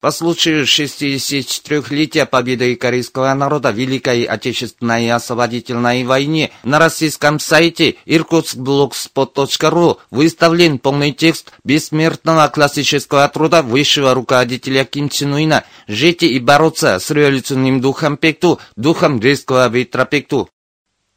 По случаю 64-летия победы корейского народа в Великой Отечественной освободительной войне на российском сайте irkutskblogspot.ru выставлен полный текст бессмертного классического труда высшего руководителя Ким Чен Уина «Жить и бороться с революционным духом Пекту, духом резкого ветра Пекту».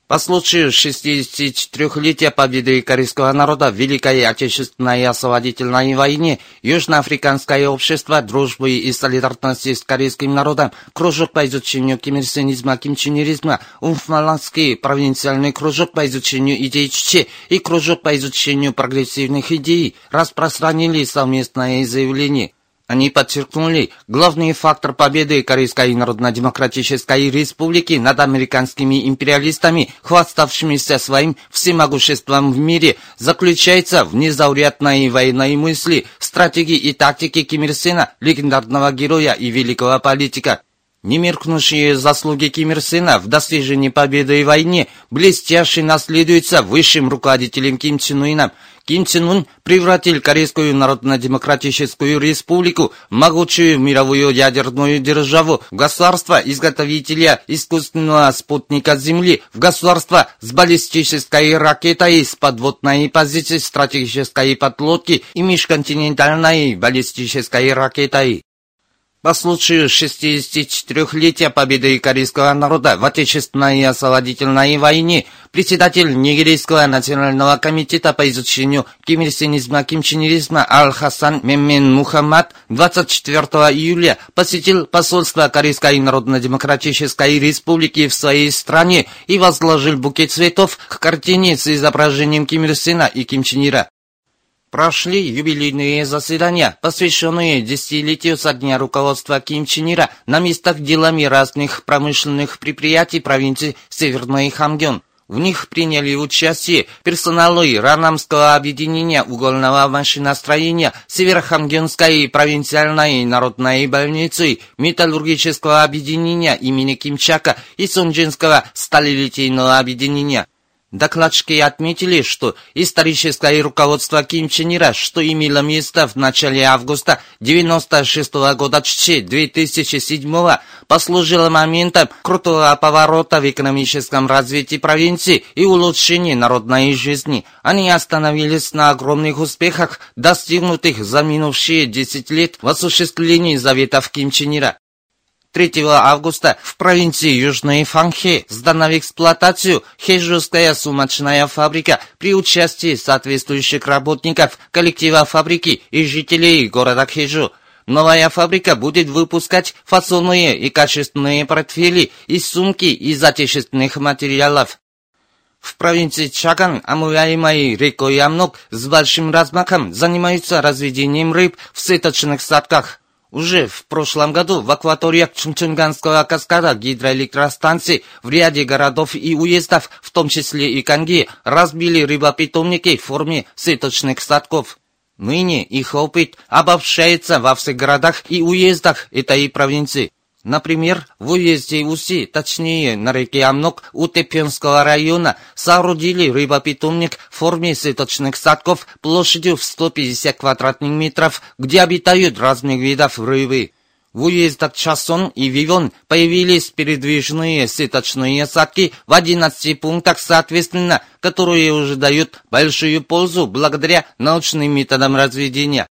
По случаю 64-летия победы корейского народа в Великой Отечественной освободительной войне Южноафриканское общество дружбы и солидарности с корейским народом, кружок по изучению кимирсенизма, кимчинеризма, Умфмаланский провинциальный кружок по изучению идей Чуче и кружок по изучению прогрессивных идей распространили совместное заявление – они подчеркнули, главный фактор победы Корейской Народно-Демократической Республики над американскими империалистами, хваставшимися своим всемогуществом в мире, заключается в незаурядной военной мысли, стратегии и тактике Ким Ир Сена, легендарного героя и великого политика. Немеркнущие заслуги Ким Ир Сена в достижении победы в войне блестяще наследуются высшим руководителем Ким Чен Ыном – Ким Чен Ун превратил Корейскую Народно-Демократическую Республику в могучую мировую ядерную державу, в государство-изготовителя искусственного спутника Земли, в государство с баллистической ракетой, с подводной позицией стратегической подлодки и межконтинентальной баллистической ракетой. По случаю 64-летия победы корейского народа в Отечественной освободительной войне. Председатель Нигерийского национального комитета по изучению кимирсинизма, кимчинеризма Аль-Хасан Меммен Мухаммад 24 июля посетил посольство Корейской Народно-Демократической Республики в своей стране и возложил букет цветов к картине с изображением Ким Ир Сена и Ким Чен Ира прошли юбилейные заседания, посвященные десятилетию со дня руководства Ким Чен Ира на местах делами разных промышленных предприятий провинции Северный Хамгён. В них приняли участие персоналы Ранамского объединения угольного машиностроения, Северохамгенской провинциальной народной больницы, металлургического объединения имени Кимчака и Сунджинского сталелитейного объединения. Докладчики отметили, что историческое руководство Ким Чен Ира, что имело место в начале августа 96 -го года 2007 послужило моментом крутого поворота в экономическом развитии провинции и улучшении народной жизни. Они остановились на огромных успехах, достигнутых за минувшие 10 лет в осуществлении заветов Ким Чен Ира. 3 августа в провинции Южной Фанхе сдана в эксплуатацию Хежуская сумочная фабрика при участии соответствующих работников коллектива фабрики и жителей города Хежу. Новая фабрика будет выпускать фасонные и качественные портфели и сумки из отечественных материалов. В провинции Чаган, омываемой рекой Амнок, с большим размахом занимаются разведением рыб в сеточных садках. Уже в прошлом году в акваториях Чунчунганского каскада гидроэлектростанции в ряде городов и уездов, в том числе и Канги, разбили рыбопитомники в форме сеточных садков. Ныне их опыт обобщается во всех городах и уездах этой провинции. Например, в уезде Уси, точнее на реке Амнок Утепенского района, соорудили рыбопитомник в форме сеточных садков площадью в 150 квадратных метров, где обитают разных видов рыбы. В уездах Часон и Вивон появились передвижные сеточные садки в 11 пунктах соответственно, которые уже дают большую пользу благодаря научным методам разведения.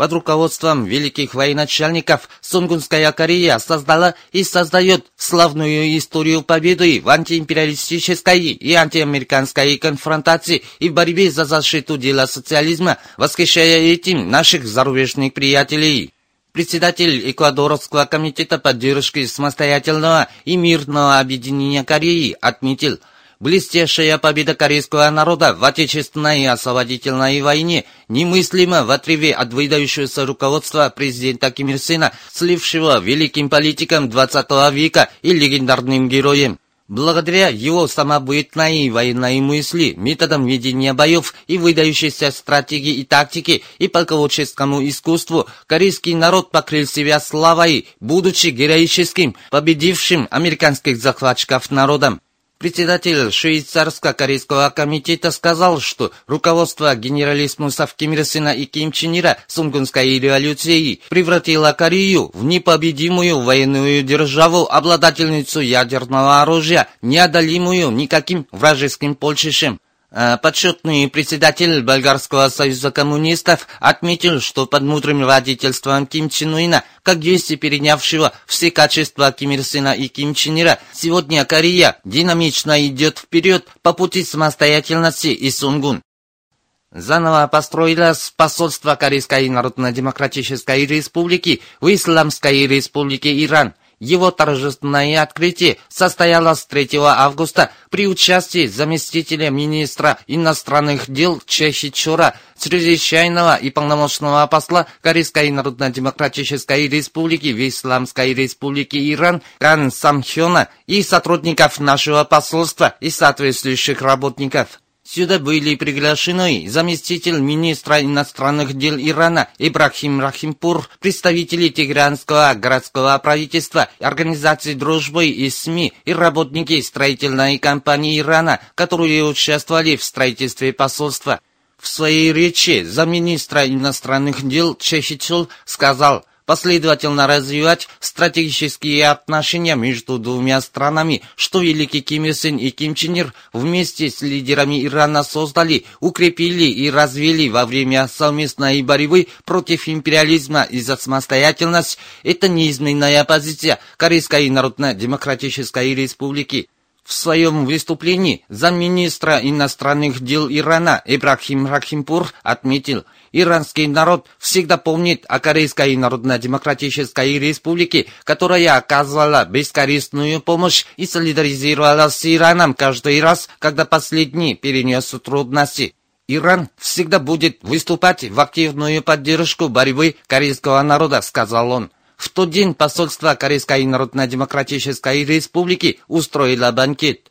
Под руководством великих военачальников Сунгунская Корея создала и создает славную историю победы в антиимпериалистической и антиамериканской конфронтации и борьбе за защиту дела социализма, восхищая этим наших зарубежных приятелей. Председатель Эквадорского комитета поддержки самостоятельного и мирного объединения Кореи отметил – Блестящая победа корейского народа в Отечественной освободительной войне немыслима в отрыве от выдающегося руководства президента Ким Ир Сена, слившего великим политиком 20 века и легендарным героем. Благодаря его самобытной военной мысли, методам ведения боев и выдающейся стратегии и тактики и полководческому искусству, корейский народ покрыл себя славой, будучи героическим, победившим американских захватчиков народом. Председатель швейцарско-корейского комитета сказал, что руководство генералиссимусов Ким Ир Сена и Ким Чен Ира Сунгунской революции превратило Корею в непобедимую военную державу, обладательницу ядерного оружия, неодолимую никаким вражеским полчищем. Э, Подсчетный председатель Болгарского союза коммунистов отметил, что под мудрым водительством Ким Чен Уина, как действие перенявшего все качества Ким Ир Сена и Ким Чен Ира, сегодня Корея динамично идет вперед по пути самостоятельности и Сунгун. Заново построилось посольство Корейской Народно-Демократической Республики в Исламской Республике Иран. Его торжественное открытие состоялось 3 августа при участии заместителя министра иностранных дел Чехи Чора, чрезвычайного и полномочного посла Корейской Народно-Демократической Республики в Исламской Республике Иран Кан Самхёна и сотрудников нашего посольства и соответствующих работников. Сюда были приглашены заместитель министра иностранных дел Ирана Ибрахим Рахимпур, представители Тегеранского городского правительства, организации дружбы и СМИ и работники строительной компании Ирана, которые участвовали в строительстве посольства. В своей речи замминистра иностранных дел Чехичул сказал, последовательно развивать стратегические отношения между двумя странами, что великий Ким Ир Сен и Ким Чен Ир вместе с лидерами Ирана создали, укрепили и развили во время совместной борьбы против империализма и за самостоятельность. Это неизменная позиция Корейской Народно-Демократической Республики. В своем выступлении замминистра иностранных дел Ирана Ибрахим Рахимпур отметил – Иранский народ всегда помнит о Корейской Народно-Демократической Республике, которая оказывала бескорыстную помощь и солидаризировалась с Ираном каждый раз, когда последний перенес трудности. Иран всегда будет выступать в активную поддержку борьбы корейского народа, сказал он. В тот день посольство Корейской Народно-Демократической Республики устроило банкет.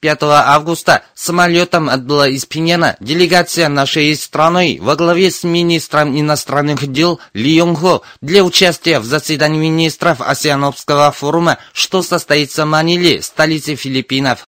5 августа самолетом отбыла из Пиняна делегация нашей страны во главе с министром иностранных дел Ли Йонг для участия в заседании министров Осиановского форума, что состоится в Маниле, столице Филиппинов.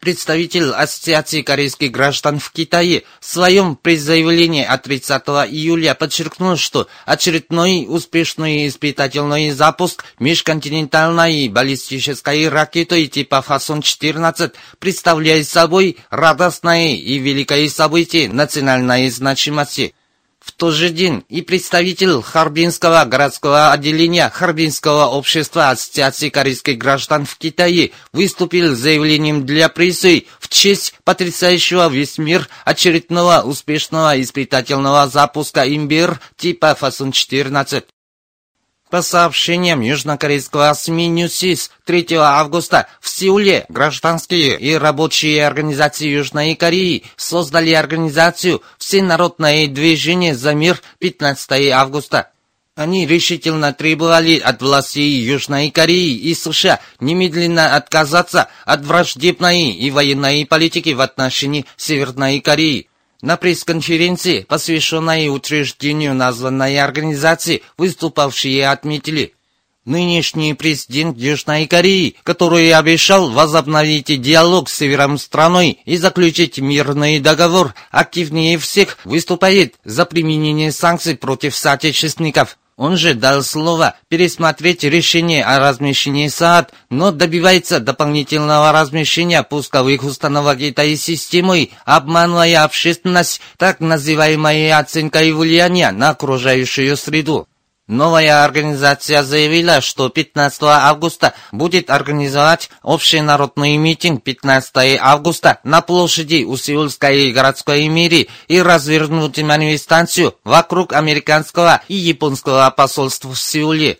Представитель Ассоциации корейских граждан в Китае в своем предзаявлении от 30 июля подчеркнул, что очередной успешный испытательный запуск межконтинентальной баллистической ракеты типа Фасон-14 представляет собой радостное и великое событие национальной значимости. В тот же день и представитель Харбинского городского отделения Харбинского общества Ассоциации корейских граждан в Китае выступил с заявлением для прессы в честь потрясающего весь мир очередного успешного испытательного запуска имбир типа Фасон-14. По сообщениям южнокорейского СМИ Ньюсис 3 августа в Сеуле гражданские и рабочие организации Южной Кореи создали организацию «Всенародное движение за мир» 15 августа. Они решительно требовали от властей Южной Кореи и США немедленно отказаться от враждебной и военной политики в отношении Северной Кореи. На пресс-конференции, посвященной утверждению названной организации, выступавшие отметили, Нынешний президент Южной Кореи, который обещал возобновить диалог с севером страной и заключить мирный договор, активнее всех выступает за применение санкций против соотечественников. Он же дал слово пересмотреть решение о размещении СААД, но добивается дополнительного размещения пусковых установок этой системой, обманывая общественность так называемой оценкой влияния на окружающую среду. Новая организация заявила, что 15 августа будет организовать общенародный митинг 15 августа на площади у Сеульской городской мэрии и развернуть манифестацию вокруг американского и японского посольств в Сеуле.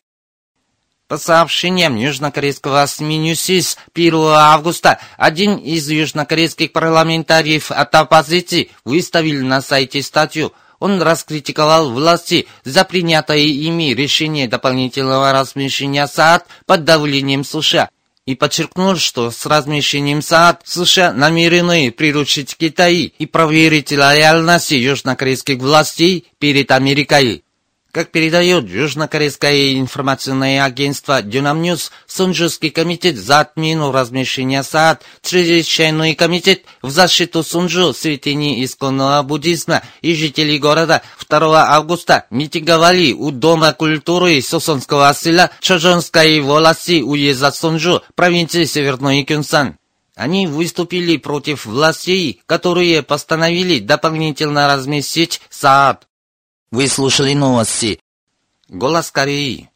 По сообщениям южнокорейского СМИ Ньюсис, 1 августа один из южнокорейских парламентариев от оппозиции выставил на сайте статью он раскритиковал власти за принятое ими решение дополнительного размещения СААД под давлением США. и подчеркнул, что с размещением СААД США намерены приручить Китай и проверить лояльность южнокорейских властей перед Америкой. Как передает южнокорейское информационное агентство Дюнам Ньюс, Сунжский комитет за отмену размещения СААД, чрезвычайный комитет в защиту Сунжу, святыни исконного буддизма и жителей города 2 августа митинговали у Дома культуры Сосонского села Чожонской волости уезда Сунжу, провинции Северной Кюнсан. Они выступили против властей, которые постановили дополнительно разместить СААД. Вы слушали новости. Голос Кореи.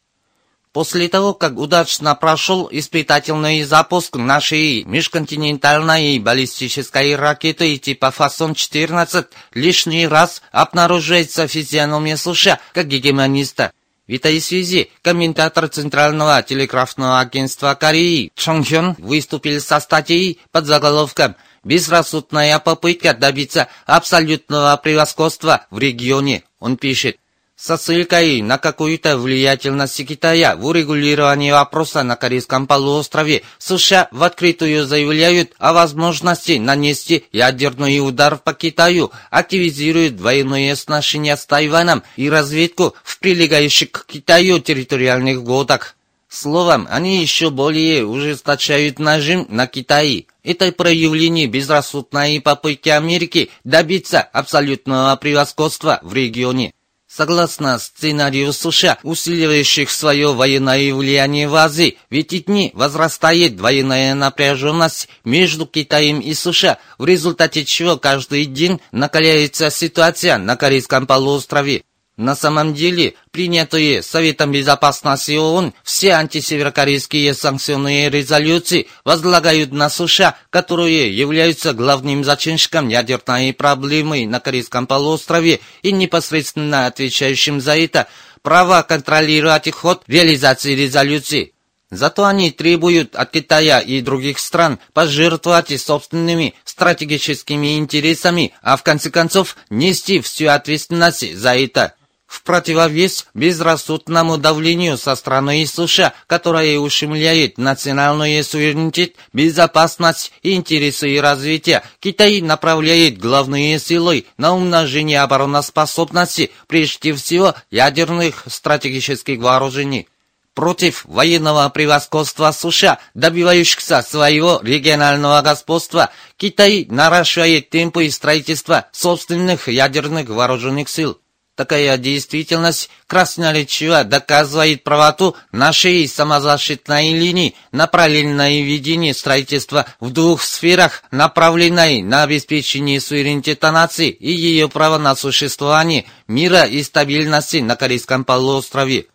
После того, как удачно прошел испытательный запуск нашей межконтинентальной баллистической ракеты типа Фасон-14, лишний раз обнаруживается физиономия США как гегемониста. В этой связи комментатор Центрального телеграфного агентства Кореи Чон Хён выступил со статьей под заголовком «Безрассудная попытка добиться абсолютного превосходства в регионе». Он пишет, со ссылкой на какую-то влиятельность Китая в урегулировании вопроса на Корейском полуострове, США в открытую заявляют о возможности нанести ядерный удар по Китаю, активизируют военные отношения с Тайваном и разведку в прилегающих к Китаю территориальных водах. Словом, они еще более ужесточают нажим на Китай. Это проявление безрассудной попытки Америки добиться абсолютного превосходства в регионе. Согласно сценарию США, усиливающих свое военное влияние в Азии, в эти дни возрастает военная напряженность между Китаем и США, в результате чего каждый день накаляется ситуация на Корейском полуострове. На самом деле, принятые Советом Безопасности ООН все антисеверокорейские санкционные резолюции возлагают на США, которые являются главным зачинщиком ядерной проблемы на Корейском полуострове и непосредственно отвечающим за это, право контролировать ход реализации резолюций. Зато они требуют от Китая и других стран пожертвовать собственными стратегическими интересами, а в конце концов нести всю ответственность за это в противовес безрассудному давлению со стороны США, которое ущемляет национальный суверенитет, безопасность, интересы и развитие, Китай направляет главные силы на умножение обороноспособности, прежде всего ядерных стратегических вооружений против военного превосходства США, добивающихся своего регионального господства, Китай наращивает темпы строительства собственных ядерных вооруженных сил. Такая действительность красноречиво доказывает правоту нашей самозащитной линии на параллельное ведение строительства в двух сферах, направленной на обеспечение суверенитета нации и ее права на существование, мира и стабильности на Корейском полуострове.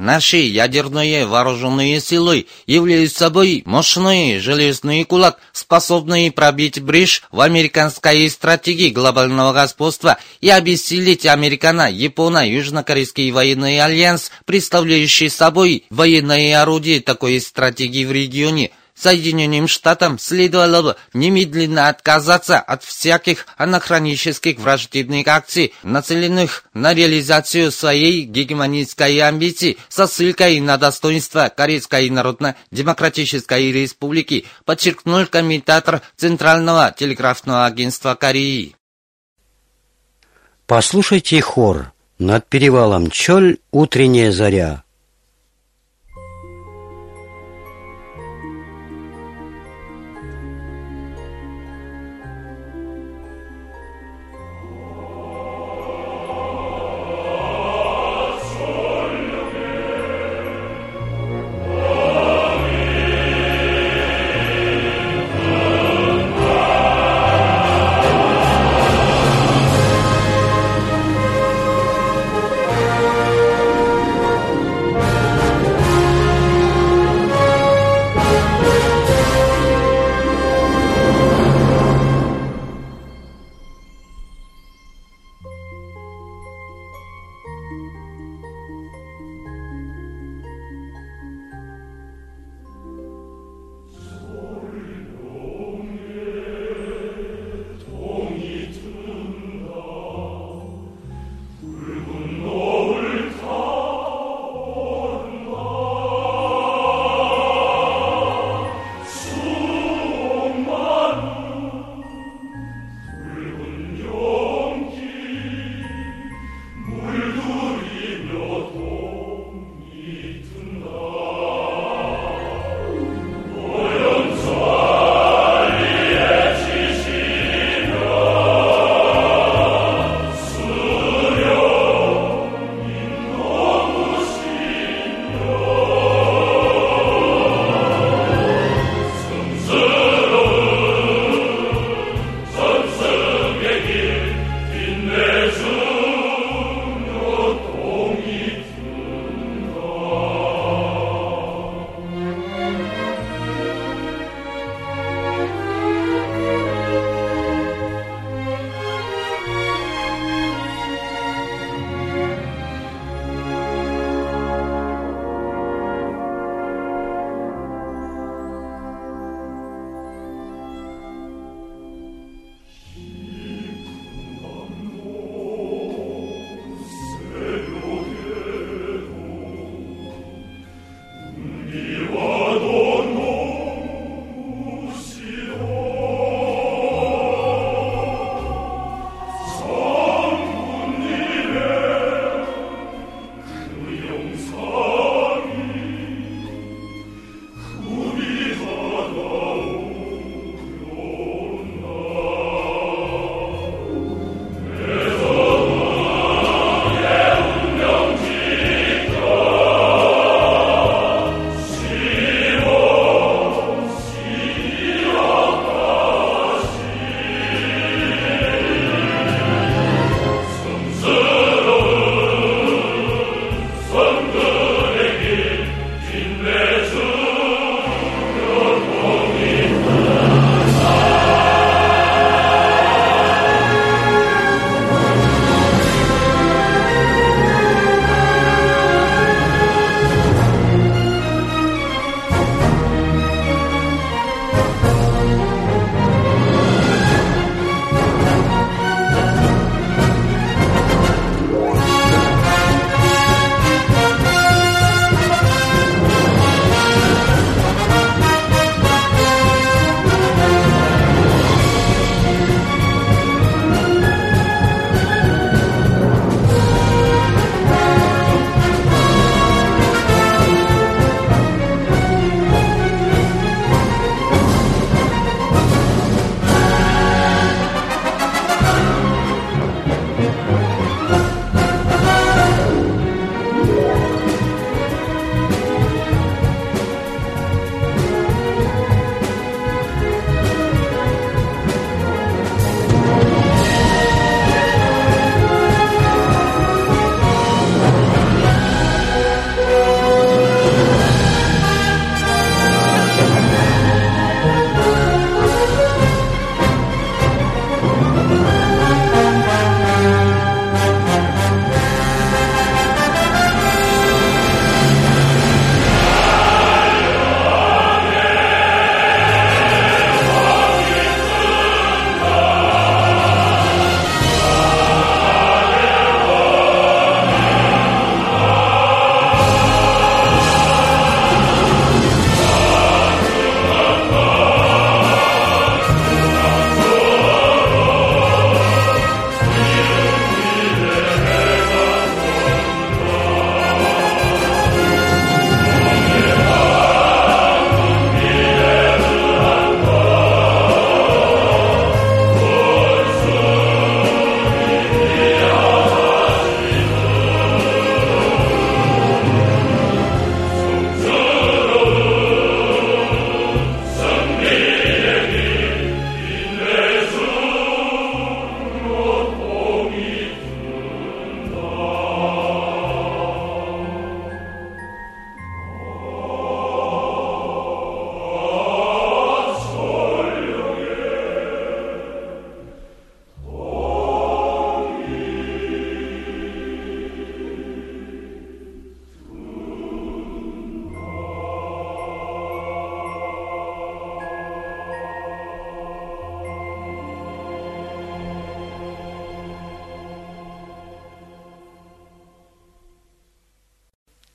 Наши ядерные вооруженные силы являются собой мощный железный кулак, способный пробить брешь в американской стратегии глобального господства и обессилить американо-японо-южнокорейский военный альянс, представляющий собой военные орудия такой стратегии в регионе – Соединенным Штатам следовало бы немедленно отказаться от всяких анахронических враждебных акций, нацеленных на реализацию своей гегемонистской амбиции со ссылкой на достоинство Корейской Народно-Демократической Республики, подчеркнул комментатор Центрального телеграфного агентства Кореи. Послушайте хор. Над перевалом Чоль утренняя заря.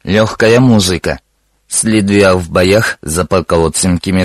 Легкая музыка. Следуя в боях за полководцем Ким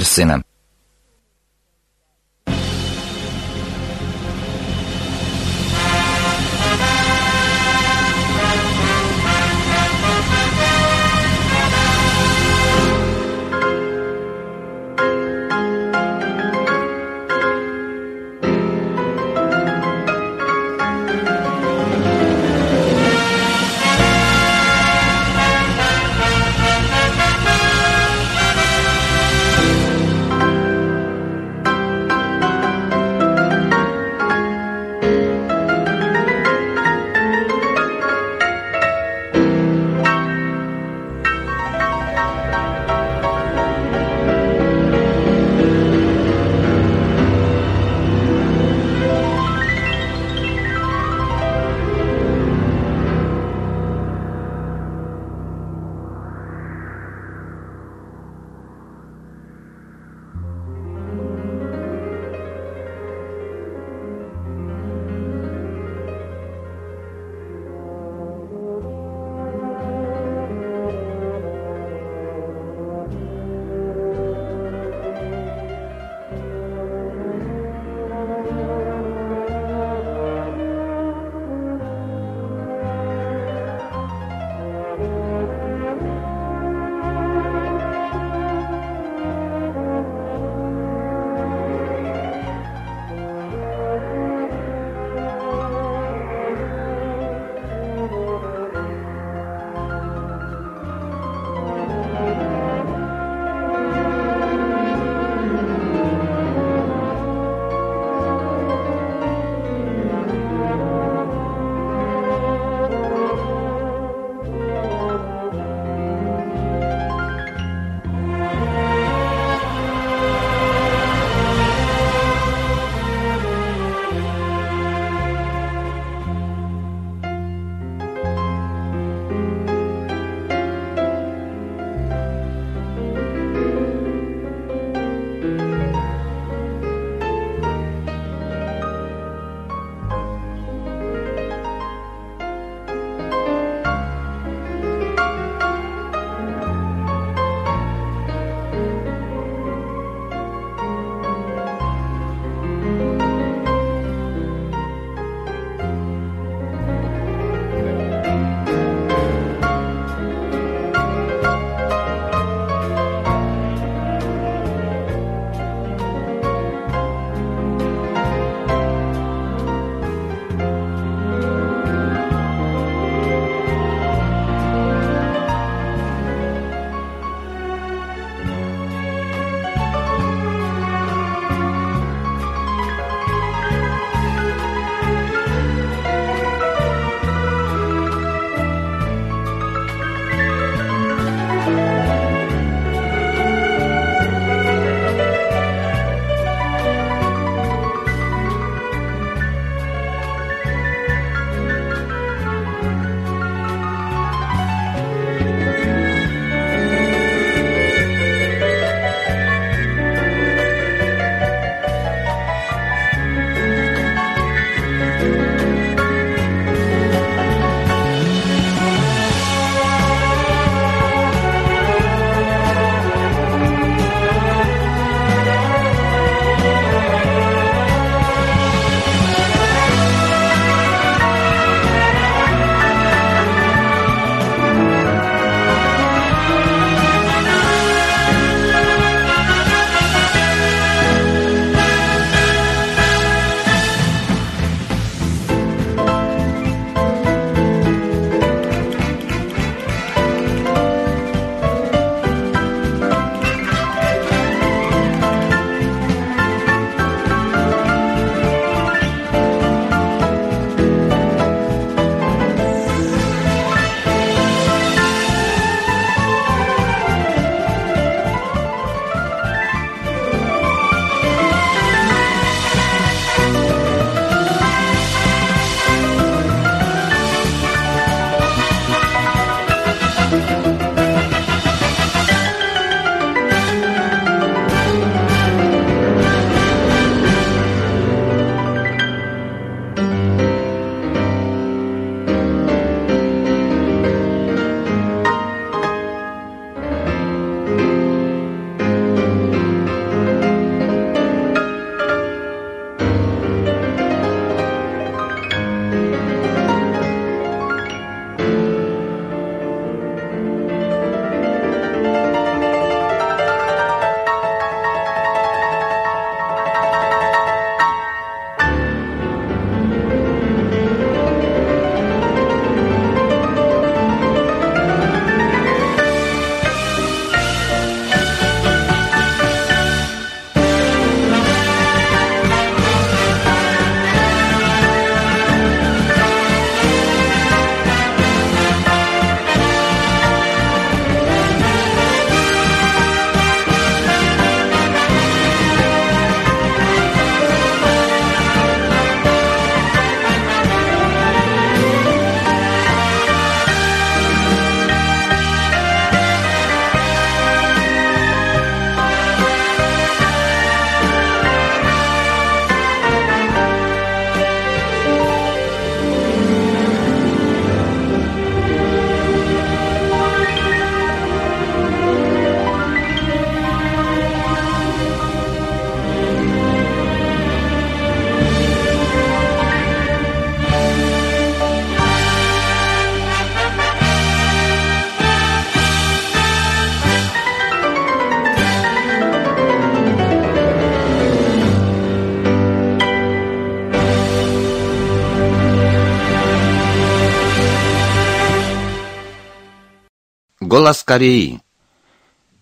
«Голос Кореи».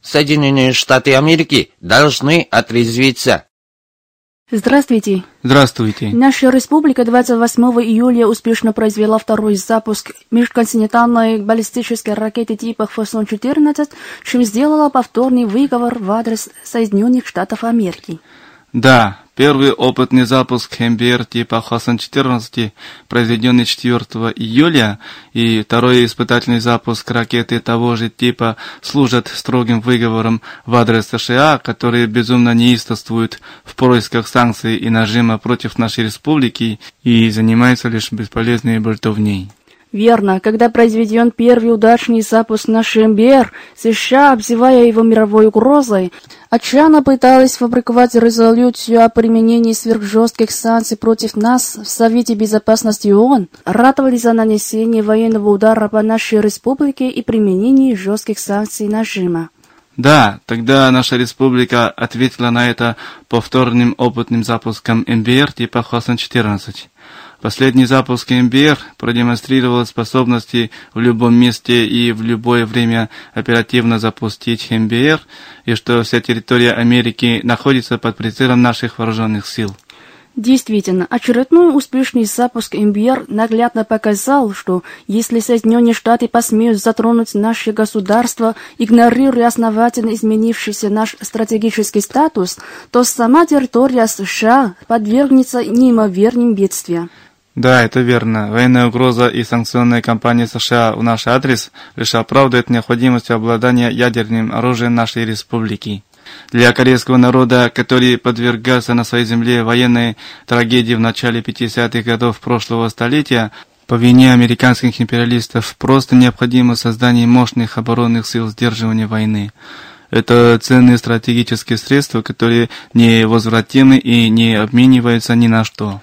Соединенные Штаты Америки должны отрезвиться. Здравствуйте. Здравствуйте. Наша республика 28 июля успешно произвела второй запуск межконтинентальной баллистической ракеты типа Фосон-14, чем сделала повторный выговор в адрес Соединенных Штатов Америки. Да, первый опытный запуск МБР типа Хосан-14, произведенный 4 июля, и второй испытательный запуск ракеты того же типа служат строгим выговором в адрес США, которые безумно неистовствуют в поисках санкций и нажима против нашей республики и занимаются лишь бесполезной болтовней. Верно, когда произведен первый удачный запуск на МБР, США, обзывая его мировой угрозой, отчаянно пыталась фабриковать резолюцию о применении сверхжестких санкций против нас в Совете Безопасности ООН, ратовали за нанесение военного удара по нашей республике и применение жестких санкций нажима. Да, тогда наша республика ответила на это повторным опытным запуском МБР типа Хосан-14. Последний запуск МБР продемонстрировал способности в любом месте и в любое время оперативно запустить МБР, и что вся территория Америки находится под прицелом наших вооруженных сил. Действительно, очередной успешный запуск МБР наглядно показал, что если Соединенные Штаты посмеют затронуть наше государство, игнорируя основательно изменившийся наш стратегический статус, то сама территория США подвергнется неимоверным бедствиям. Да, это верно. Военная угроза и санкционная кампания США в наш адрес лишь оправдывает необходимость обладания ядерным оружием нашей республики. Для корейского народа, который подвергался на своей земле военной трагедии в начале 50-х годов прошлого столетия, по вине американских империалистов просто необходимо создание мощных оборонных сил сдерживания войны. Это ценные стратегические средства, которые невозвратимы и не обмениваются ни на что.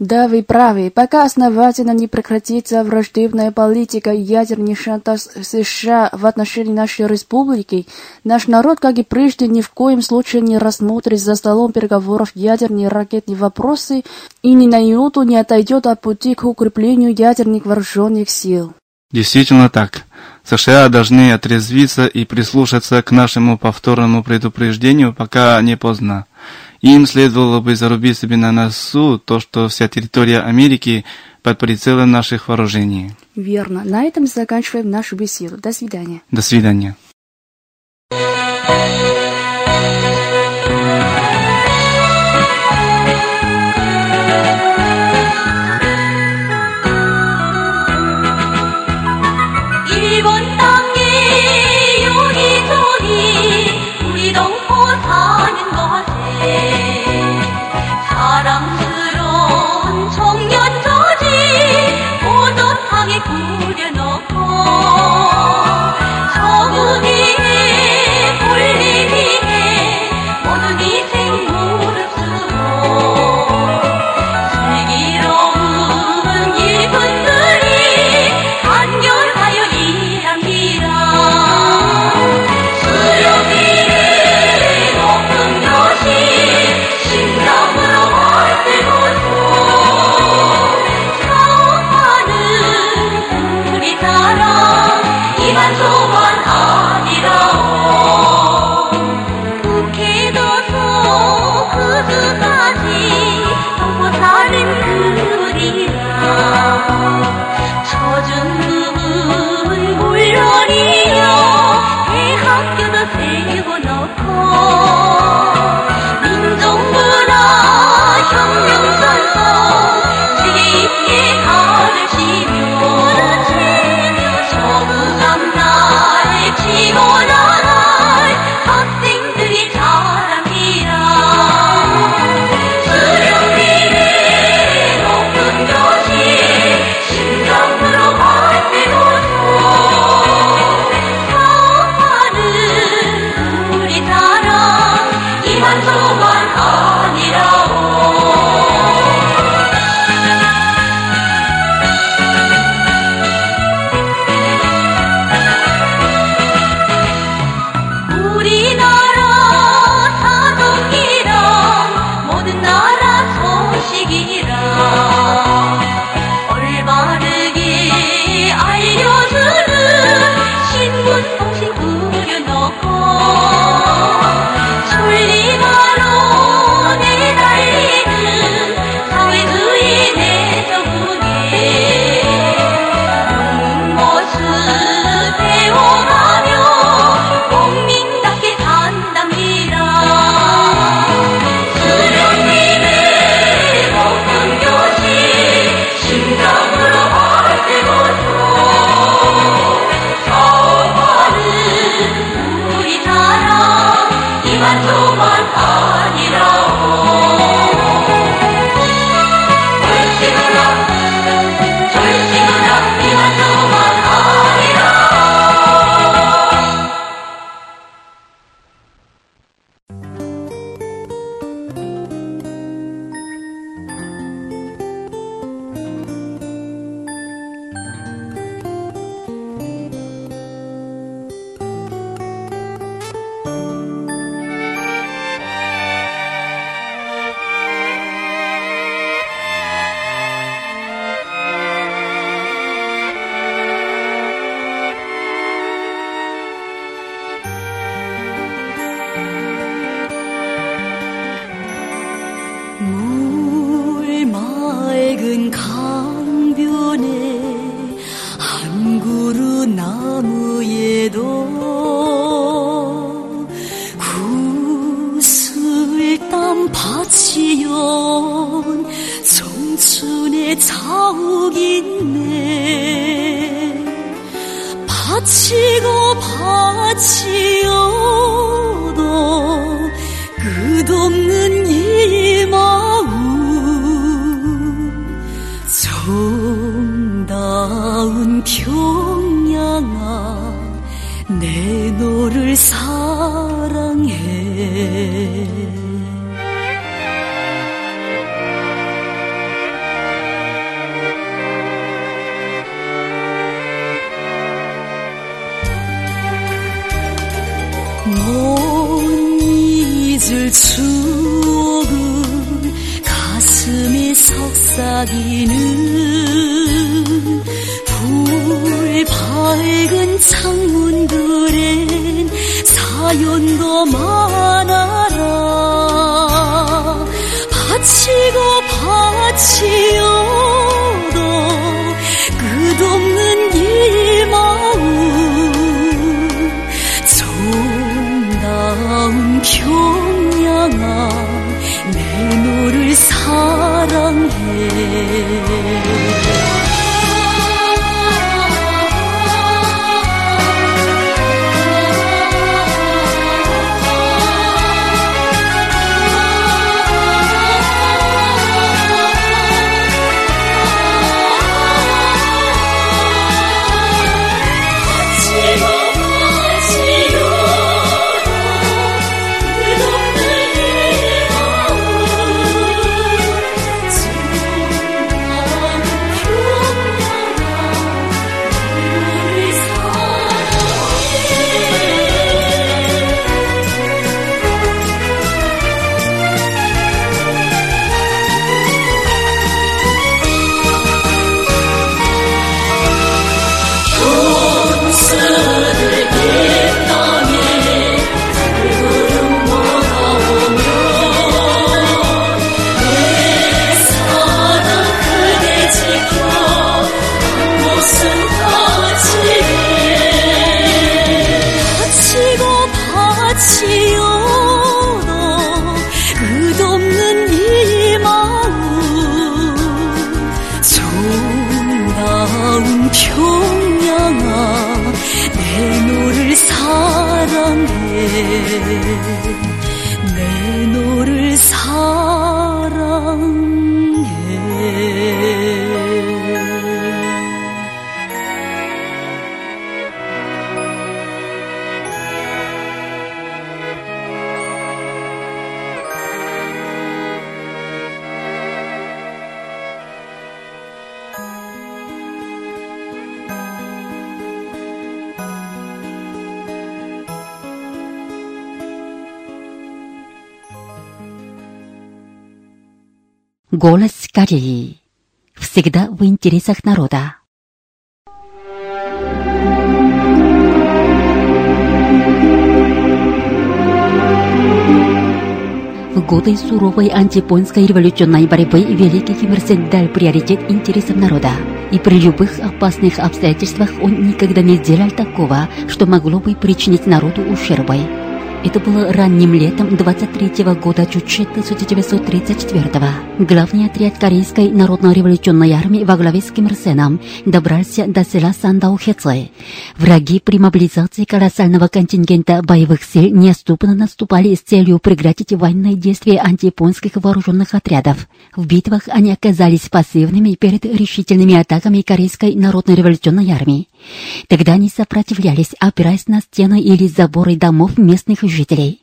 Да, вы правы. Пока основательно не прекратится враждебная политика и ядерный шантаж США в отношении нашей республики, наш народ, как и прежде, ни в коем случае не рассмотрит за столом переговоров ядерные ракетные вопросы и ни на минуту не отойдет от пути к укреплению ядерных вооруженных сил. Действительно так. США должны отрезвиться и прислушаться к нашему повторному предупреждению, пока не поздно. Им следовало бы зарубить себе на носу то, что вся территория Америки под прицелом наших вооружений. Верно. На этом заканчиваем нашу беседу. До свидания. До свидания. 자욱이네. 바치고 바치어도 끝없는 이 마음. 정다운 평양아 내 너를 사랑해 속삭이는 불 밝은 창문들엔 사연도 많아라. 바치고 바치 Голос Кореи. Всегда в интересах народа. В годы суровой антипонской революционной борьбы Великий Ким Ир Сен дал приоритет интересам народа. И при любых опасных обстоятельствах он никогда не делал такого, что могло бы причинить народу ущербы. Это было ранним летом 23 года Чуче 1934 Главный отряд Корейской народно-революционной армии во главе с Ким Ир Сеном добрался до села Сандаухеце. Враги при мобилизации колоссального контингента боевых сил неоступно наступали с целью прекратить военные действия антияпонских вооруженных отрядов. В битвах они оказались пассивными перед решительными атаками Корейской народно-революционной армии. Тогда они сопротивлялись, опираясь на стены или заборы домов местных жителей.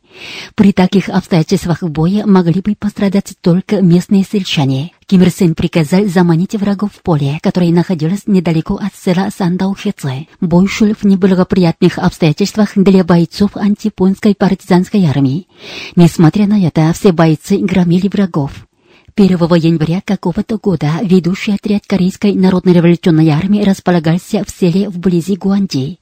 При таких обстоятельствах боя могли бы пострадать только местные сельчане. Ким Ир Сен приказал заманить врагов в поле, которое находилось недалеко от села Сандаухеце. Бой шел в неблагоприятных обстоятельствах для бойцов антипонской партизанской армии. Несмотря на это, все бойцы громили врагов. 1 января какого-то года ведущий отряд Корейской народно-революционной армии располагался в селе вблизи Гуанди.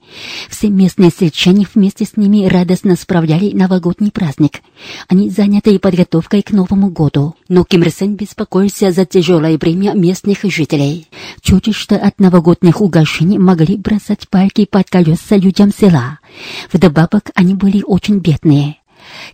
Все местные сельчане вместе с ними радостно справляли новогодний праздник. Они заняты подготовкой к Новому году. Но Ким Ир Сен беспокоился за тяжелое бремя местных жителей. Чуть что от новогодних угощений могли бросать пальки под колеса людям села. Вдобавок они были очень бедные.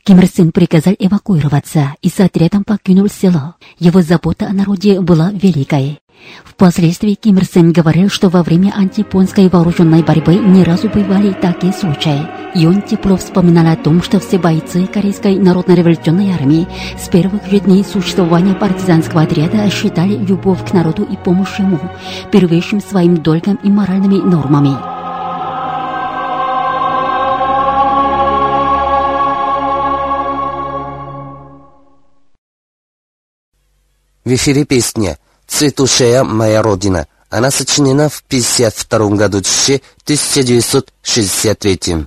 Ким Ир Сен приказал эвакуироваться и с отрядом покинул село. Его забота о народе была великой. Впоследствии Ким Ир Сен говорил, что во время антипонской вооруженной борьбы ни разу бывали такие случаи. И он тепло вспоминал о том, что все бойцы Корейской народно-революционной армии с первых же дней существования партизанского отряда считали любовь к народу и помощь ему первейшим своим долгом и моральными нормами. В эфире песня «Цветущая моя родина». Она сочинена в 1952 году, 1963.